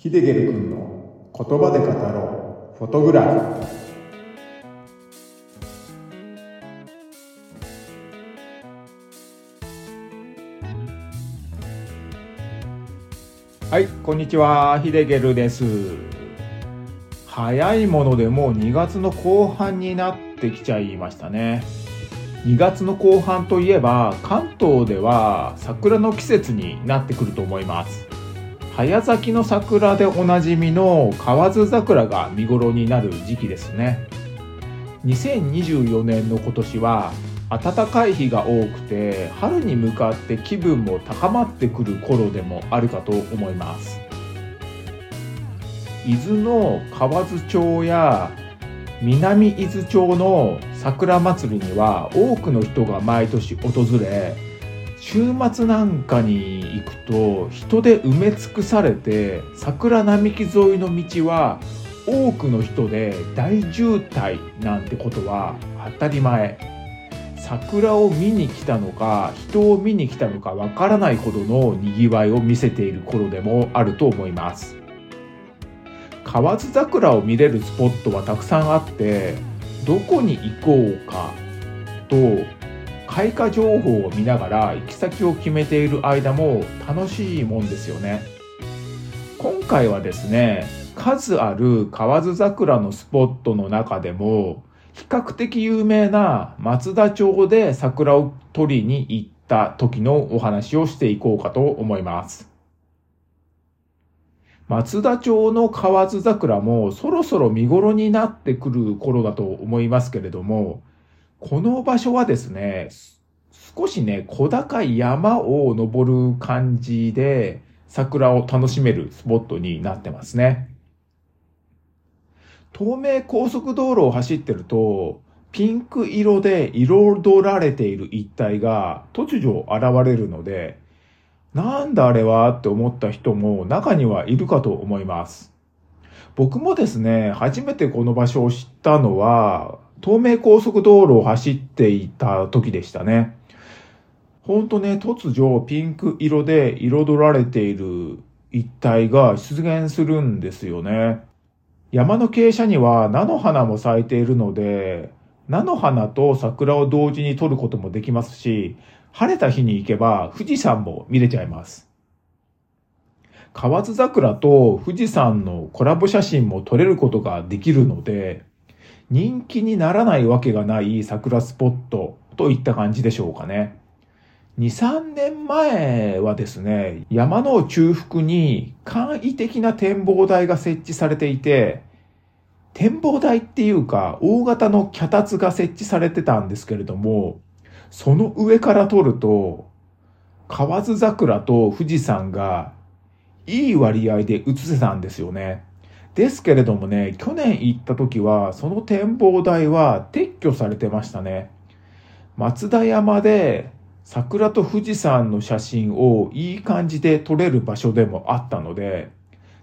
ヒデゲル君の言葉で語ろう。フォトグラフ。はいこんにちは。ヒデゲルです。早いものでもう2月の後半になってきちゃいましたね。2月の後半といえば関東では桜の季節になってくると思います。早咲きの桜でおなじみの河津桜が見頃になる時期ですね。2024年の今年は暖かい日が多くて春に向かって気分も高まってくる頃でもあるかと思います。伊豆の河津町や南伊豆町の桜祭りには多くの人が毎年訪れ週末なんかに行くと人で埋め尽くされて桜並木沿いの道は多くの人で大渋滞なんてことは当たり前。桜を見に来たのか人を見に来たのかわからないほどのにぎわいを見せている頃でもあると思います。河津桜を見れるスポットはたくさんあってどこに行こうかと開花情報を見ながら行き先を決めている間も楽しいもんですよね。今回はですね数ある河津桜のスポットの中でも比較的有名な松田町で桜を取りに行った時のお話をしていこうかと思います。松田町の河津桜もそろそろ見頃になってくる頃だと思いますけれども、この場所はですね、少しね、小高い山を登る感じで桜を楽しめるスポットになってますね。東名高速道路を走ってると、ピンク色で彩られている一帯が突如現れるので、なんだあれはって思った人も中にはいるかと思います。僕もですね、初めてこの場所を知ったのは、東名高速道路を走っていた時でしたね。ほんとね、突如ピンク色で彩られている一帯が出現するんですよね。山の傾斜には菜の花も咲いているので、菜の花と桜を同時に撮ることもできますし、晴れた日に行けば富士山も見れちゃいます。河津桜と富士山のコラボ写真も撮れることができるので、人気にならないわけがない桜スポットといった感じでしょうかね。2、3年前はですね、山の中腹に簡易的な展望台が設置されていて、展望台っていうか大型の脚立が設置されてたんですけれども、その上から撮ると、河津桜と富士山がいい割合で映せたんですよね。ですけれどもね、去年行った時は、その展望台は撤去されてましたね。松田山で桜と富士山の写真をいい感じで撮れる場所でもあったので、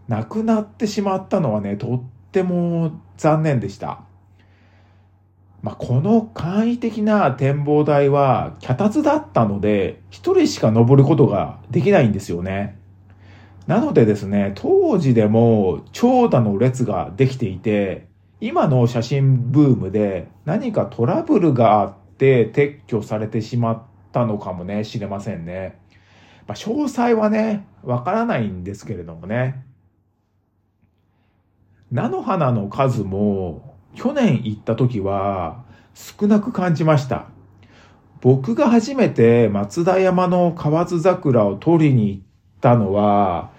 なくなってしまったのはね、とっても残念でした。まあ、この簡易的な展望台は脚立だったので、一人しか登ることができないんですよね。なのでですね、当時でも長蛇の列ができていて、今の写真ブームで何かトラブルがあって撤去されてしまったのかもね、知れませんね。まあ、詳細はね、わからないんですけれどもね。菜の花の数も去年行った時は少なく感じました。僕が初めて松田山の河津桜を取りに行ったのは、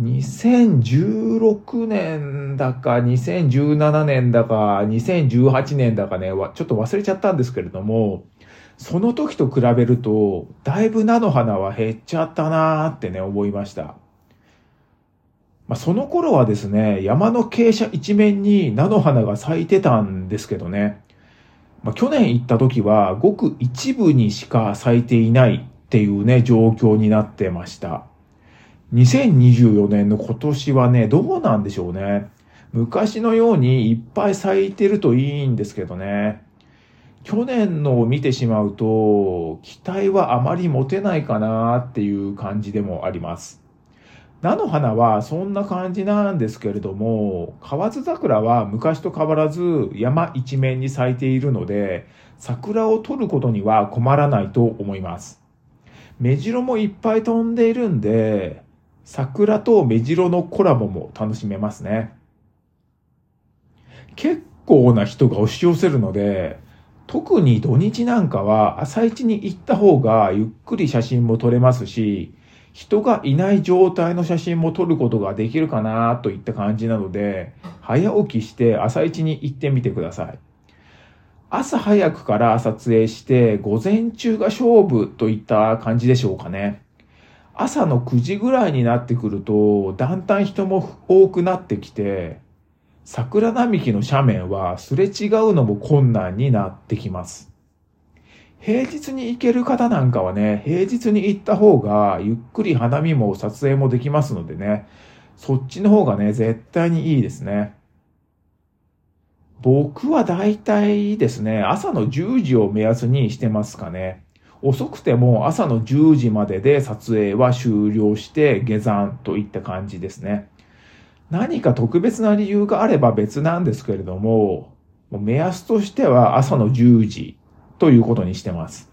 2016年だか、2017年だか、2018年だかね、ちょっと忘れちゃったんですけれども、その時と比べると、だいぶ菜の花は減っちゃったなーってね、思いました。まあ、その頃はですね、山の傾斜一面に菜の花が咲いてたんですけどね、まあ、去年行った時はごく一部にしか咲いていないっていうね、状況になってました。2024年の今年はね、どうなんでしょうね。昔のようにいっぱい咲いてるといいんですけどね。去年のを見てしまうと、期待はあまり持てないかなっていう感じでもあります。菜の花はそんな感じなんですけれども、河津桜は昔と変わらず山一面に咲いているので、桜を取ることには困らないと思います。目白もいっぱい飛んでいるんで、桜と目白のコラボも楽しめますね。結構な人が押し寄せるので、特に土日なんかは朝一に行った方がゆっくり写真も撮れますし、人がいない状態の写真も撮ることができるかなといった感じなので、早起きして朝一に行ってみてください。朝早くから撮影して午前中が勝負といった感じでしょうかね。朝の9時ぐらいになってくると、だんだん人も多くなってきて、桜並木の斜面はすれ違うのも困難になってきます。平日に行ける方なんかはね、平日に行った方がゆっくり花見も撮影もできますのでね、そっちの方がね、絶対にいいですね。僕は大体ですね、朝の10時を目安にしてますかね。遅くても朝の10時までで撮影は終了して下山といった感じですね。何か特別な理由があれば別なんですけれども、目安としては朝の10時ということにしてます。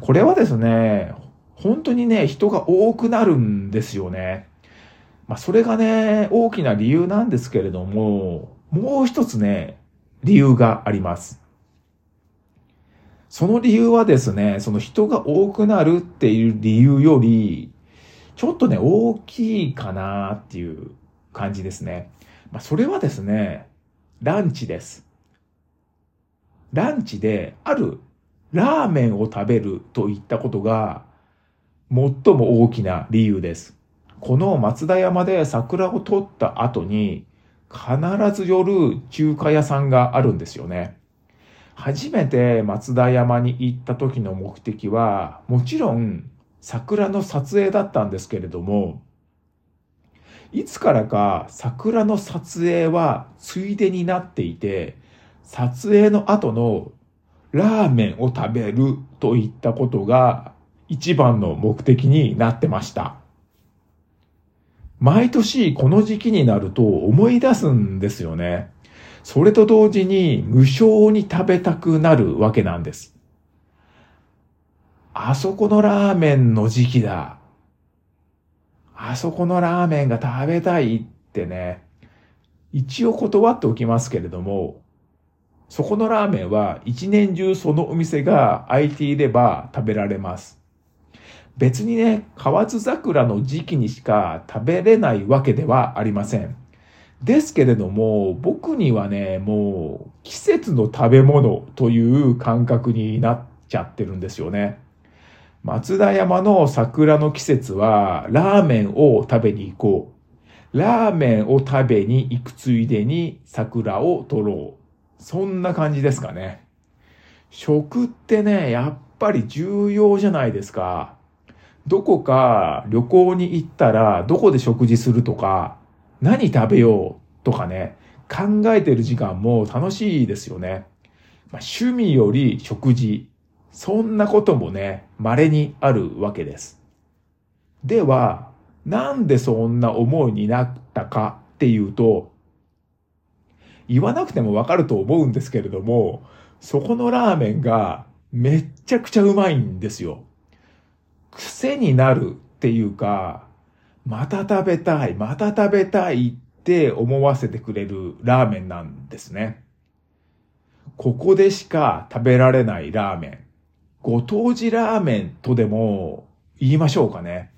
これはですね、本当にね、人が多くなるんですよね。まあ、それがね、大きな理由なんですけれども、もう一つね、理由があります。その理由はですね、その人が多くなるっていう理由より、ちょっとね、大きいかなっていう感じですね。まあ、それはですね、ランチです。ランチであるラーメンを食べるといったことが最も大きな理由です。この松田山で桜を取った後に必ず寄る中華屋さんがあるんですよね。初めて松田山に行った時の目的は、もちろん桜の撮影だったんですけれども、いつからか桜の撮影はついでになっていて、撮影の後のラーメンを食べるといったことが一番の目的になってました。毎年この時期になると思い出すんですよね。それと同時に無償に食べたくなるわけなんです。あそこのラーメンの時期だ。あそこのラーメンが食べたいってね、一応断っておきますけれども、そこのラーメンは一年中そのお店が空いていれば食べられます。別にね、河津桜の時期にしか食べれないわけではありません。ですけれども、僕にはね、もう季節の食べ物という感覚になっちゃってるんですよね。松田山の桜の季節は、ラーメンを食べに行こう。ラーメンを食べに行くついでに桜を取ろう。そんな感じですかね。食ってね、やっぱり重要じゃないですか。どこか旅行に行ったら、どこで食事するとか、何食べようとかね、考えてる時間も楽しいですよね。まあ、趣味より食事。そんなこともね、稀にあるわけです。では、なんでそんな思いになったかっていうと、言わなくてもわかると思うんですけれども、そこのラーメンがめっちゃくちゃうまいんですよ。癖になるっていうか、また食べたい、また食べたいって思わせてくれるラーメンなんですね。ここでしか食べられないラーメン。ご当地ラーメンとでも言いましょうかね。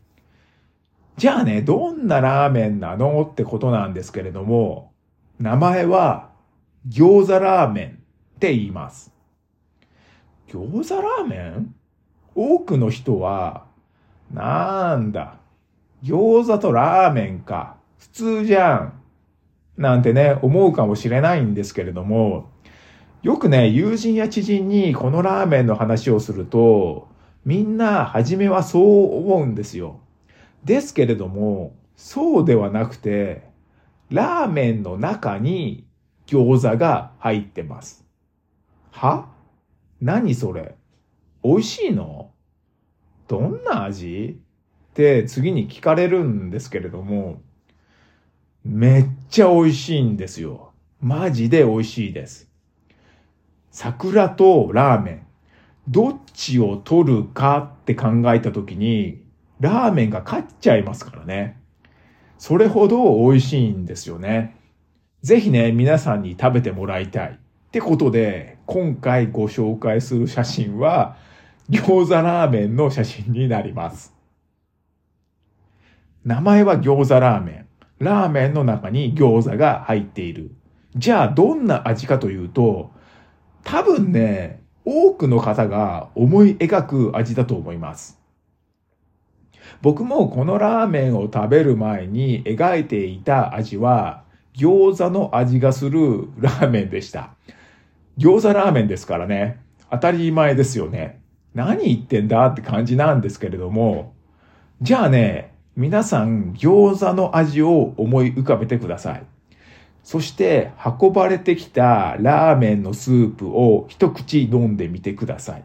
じゃあね、どんなラーメンなのってことなんですけれども、名前は餃子ラーメンって言います。餃子ラーメン？多くの人は、なんだ、餃子とラーメンか。普通じゃん。なんてね、思うかもしれないんですけれども、よくね、友人や知人にこのラーメンの話をすると、みんな初めはそう思うんですよ。ですけれども、そうではなくて、ラーメンの中に餃子が入ってます。は？何それ？美味しいの？どんな味？って次に聞かれるんですけれども、めっちゃ美味しいんですよ。マジで美味しいです。桜とラーメン。どっちを取るかって考えたときに、ラーメンが勝っちゃいますからね。それほど美味しいんですよね。ぜひね、皆さんに食べてもらいたい。ってことで、今回ご紹介する写真は、餃子ラーメンの写真になります。名前は餃子ラーメン。ラーメンの中に餃子が入っている。じゃあ、どんな味かというと、多分ね、多くの方が思い描く味だと思います。僕もこのラーメンを食べる前に描いていた味は餃子の味がするラーメンでした。餃子ラーメンですからね。当たり前ですよね。何言ってんだって感じなんですけれども、じゃあね、皆さん餃子の味を思い浮かべてください。そして運ばれてきたラーメンのスープを一口飲んでみてください。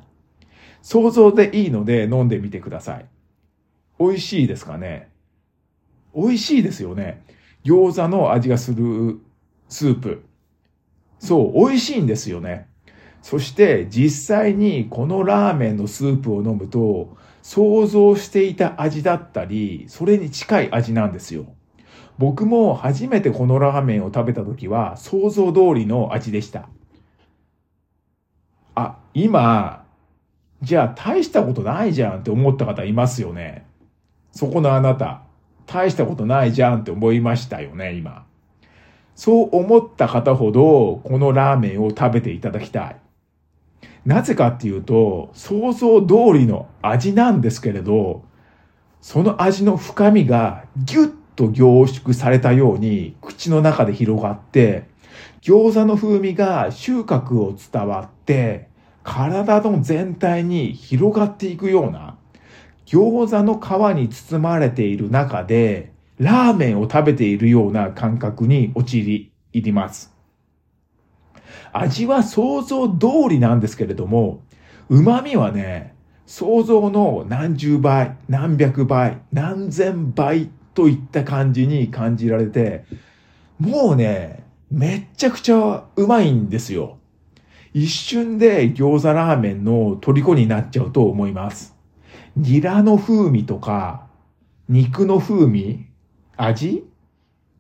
想像でいいので飲んでみてください。美味しいですかね？美味しいですよね。餃子の味がするスープ。そう、美味しいんですよね。そして実際にこのラーメンのスープを飲むと想像していた味だったり、それに近い味なんですよ。僕も初めてこのラーメンを食べた時は想像通りの味でした。あ、今、じゃあ大したことないじゃんって思った方いますよね。そこのあなた、大したことないじゃんって思いましたよね、今。そう思った方ほど、このラーメンを食べていただきたい。なぜかっていうと、想像通りの味なんですけれど、その味の深みがギュッと凝縮されたように口の中で広がって、餃子の風味が収穫を伝わって、体の全体に広がっていくような、餃子の皮に包まれている中で、ラーメンを食べているような感覚に陥ります。味は想像通りなんですけれども、旨味はね、想像の何十倍、何百倍、何千倍といった感じに感じられて、もうね、めっちゃくちゃうまいんですよ。一瞬で餃子ラーメンの虜になっちゃうと思います。ニラの風味とか、肉の風味、味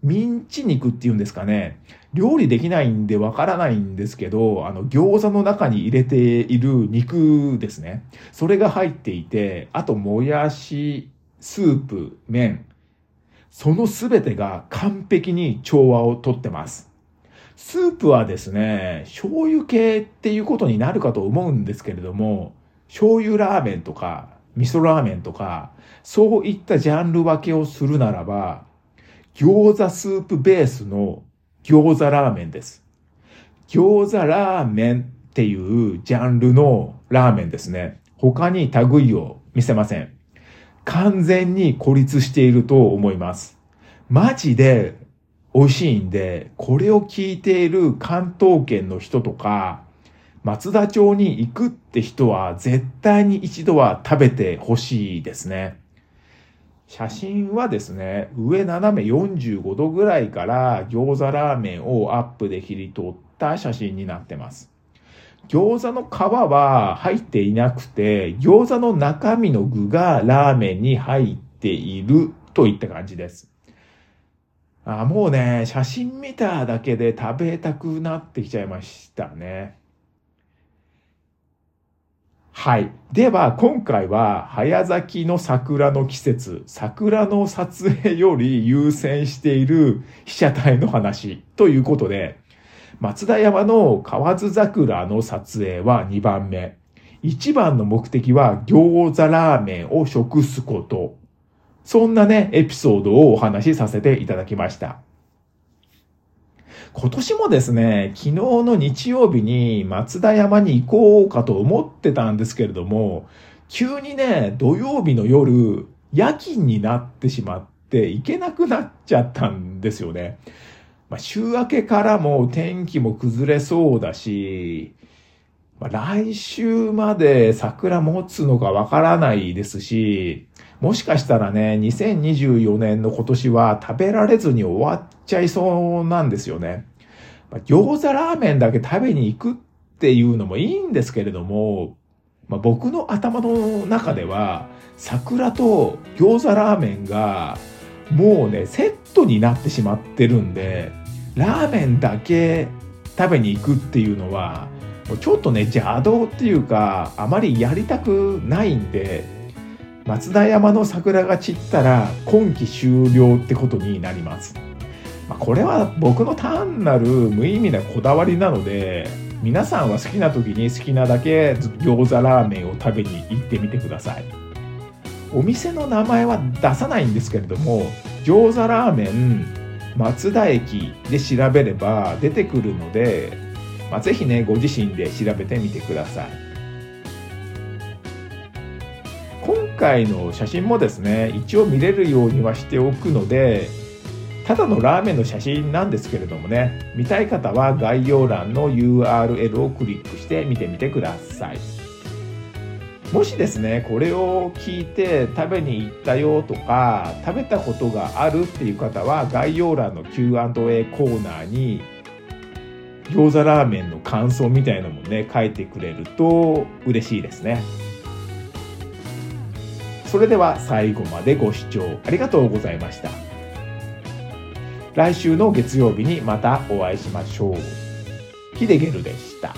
ミンチ肉っていうんですかね。料理できないんでわからないんですけど、あの、餃子の中に入れている肉ですね。それが入っていて、あと、もやし、スープ、麺、そのすべてが完璧に調和をとってます。スープはですね、醤油系っていうことになるかと思うんですけれども、醤油ラーメンとか、味噌ラーメンとか、そういったジャンル分けをするならば、餃子スープベースの餃子ラーメンです。餃子ラーメンっていうジャンルのラーメンですね。他に類を見せません。完全に孤立していると思います。マジで美味しいんで、これを聞いている関東圏の人とか、松田町に行くって人は絶対に一度は食べてほしいですね。写真はですね、上斜め45度ぐらいから餃子ラーメンをアップで切り取った写真になってます。餃子の皮は入っていなくて、餃子の中身の具がラーメンに入っているといった感じです。あもうね、写真見ただけで食べたくなってきちゃいましたね。はい。では、今回は、早咲きの桜の季節、桜の撮影より優先している被写体の話ということで、松田山の河津桜の撮影は2番目。1番の目的は餃子ラーメンを食すこと。そんなね、エピソードをお話しさせていただきました。今年もですね、昨日の日曜日に松田山に行こうかと思ってたんですけれども、急にね、土曜日の夜、夜勤になってしまって行けなくなっちゃったんですよね。まあ、週明けからも天気も崩れそうだし、ま、来週まで桜持つのかわからないですし、もしかしたらね、2024年の今年は食べられずに終わっちゃいそうなんですよね。まあ、餃子ラーメンだけ食べに行くっていうのもいいんですけれども、まあ、僕の頭の中では、桜と餃子ラーメンがもうね、セットになってしまってるんで、ラーメンだけ食べに行くっていうのは、ちょっとね、邪道っていうか、あまりやりたくないんで、松田山の桜が散ったら今季終了ってことになります。まあ、これは僕の単なる無意味なこだわりなので、皆さんは好きな時に好きなだけ餃子ラーメンを食べに行ってみてください。お店の名前は出さないんですけれども、餃子ラーメン松田駅で調べれば出てくるので、まあ、ぜひね、ご自身で調べてみてください。今回の写真もですね、一応見れるようにはしておくので、ただのラーメンの写真なんですけれどもね、見たい方は概要欄の URL をクリックして見てみてください。もしですね、これを聞いて食べに行ったよとか、食べたことがあるっていう方は概要欄の Q&A コーナーに餃子ラーメンの感想みたいなのもね、書いてくれると嬉しいですね。それでは最後までご視聴ありがとうございました。来週の月曜日にまたお会いしましょう。ヒデゲルでした。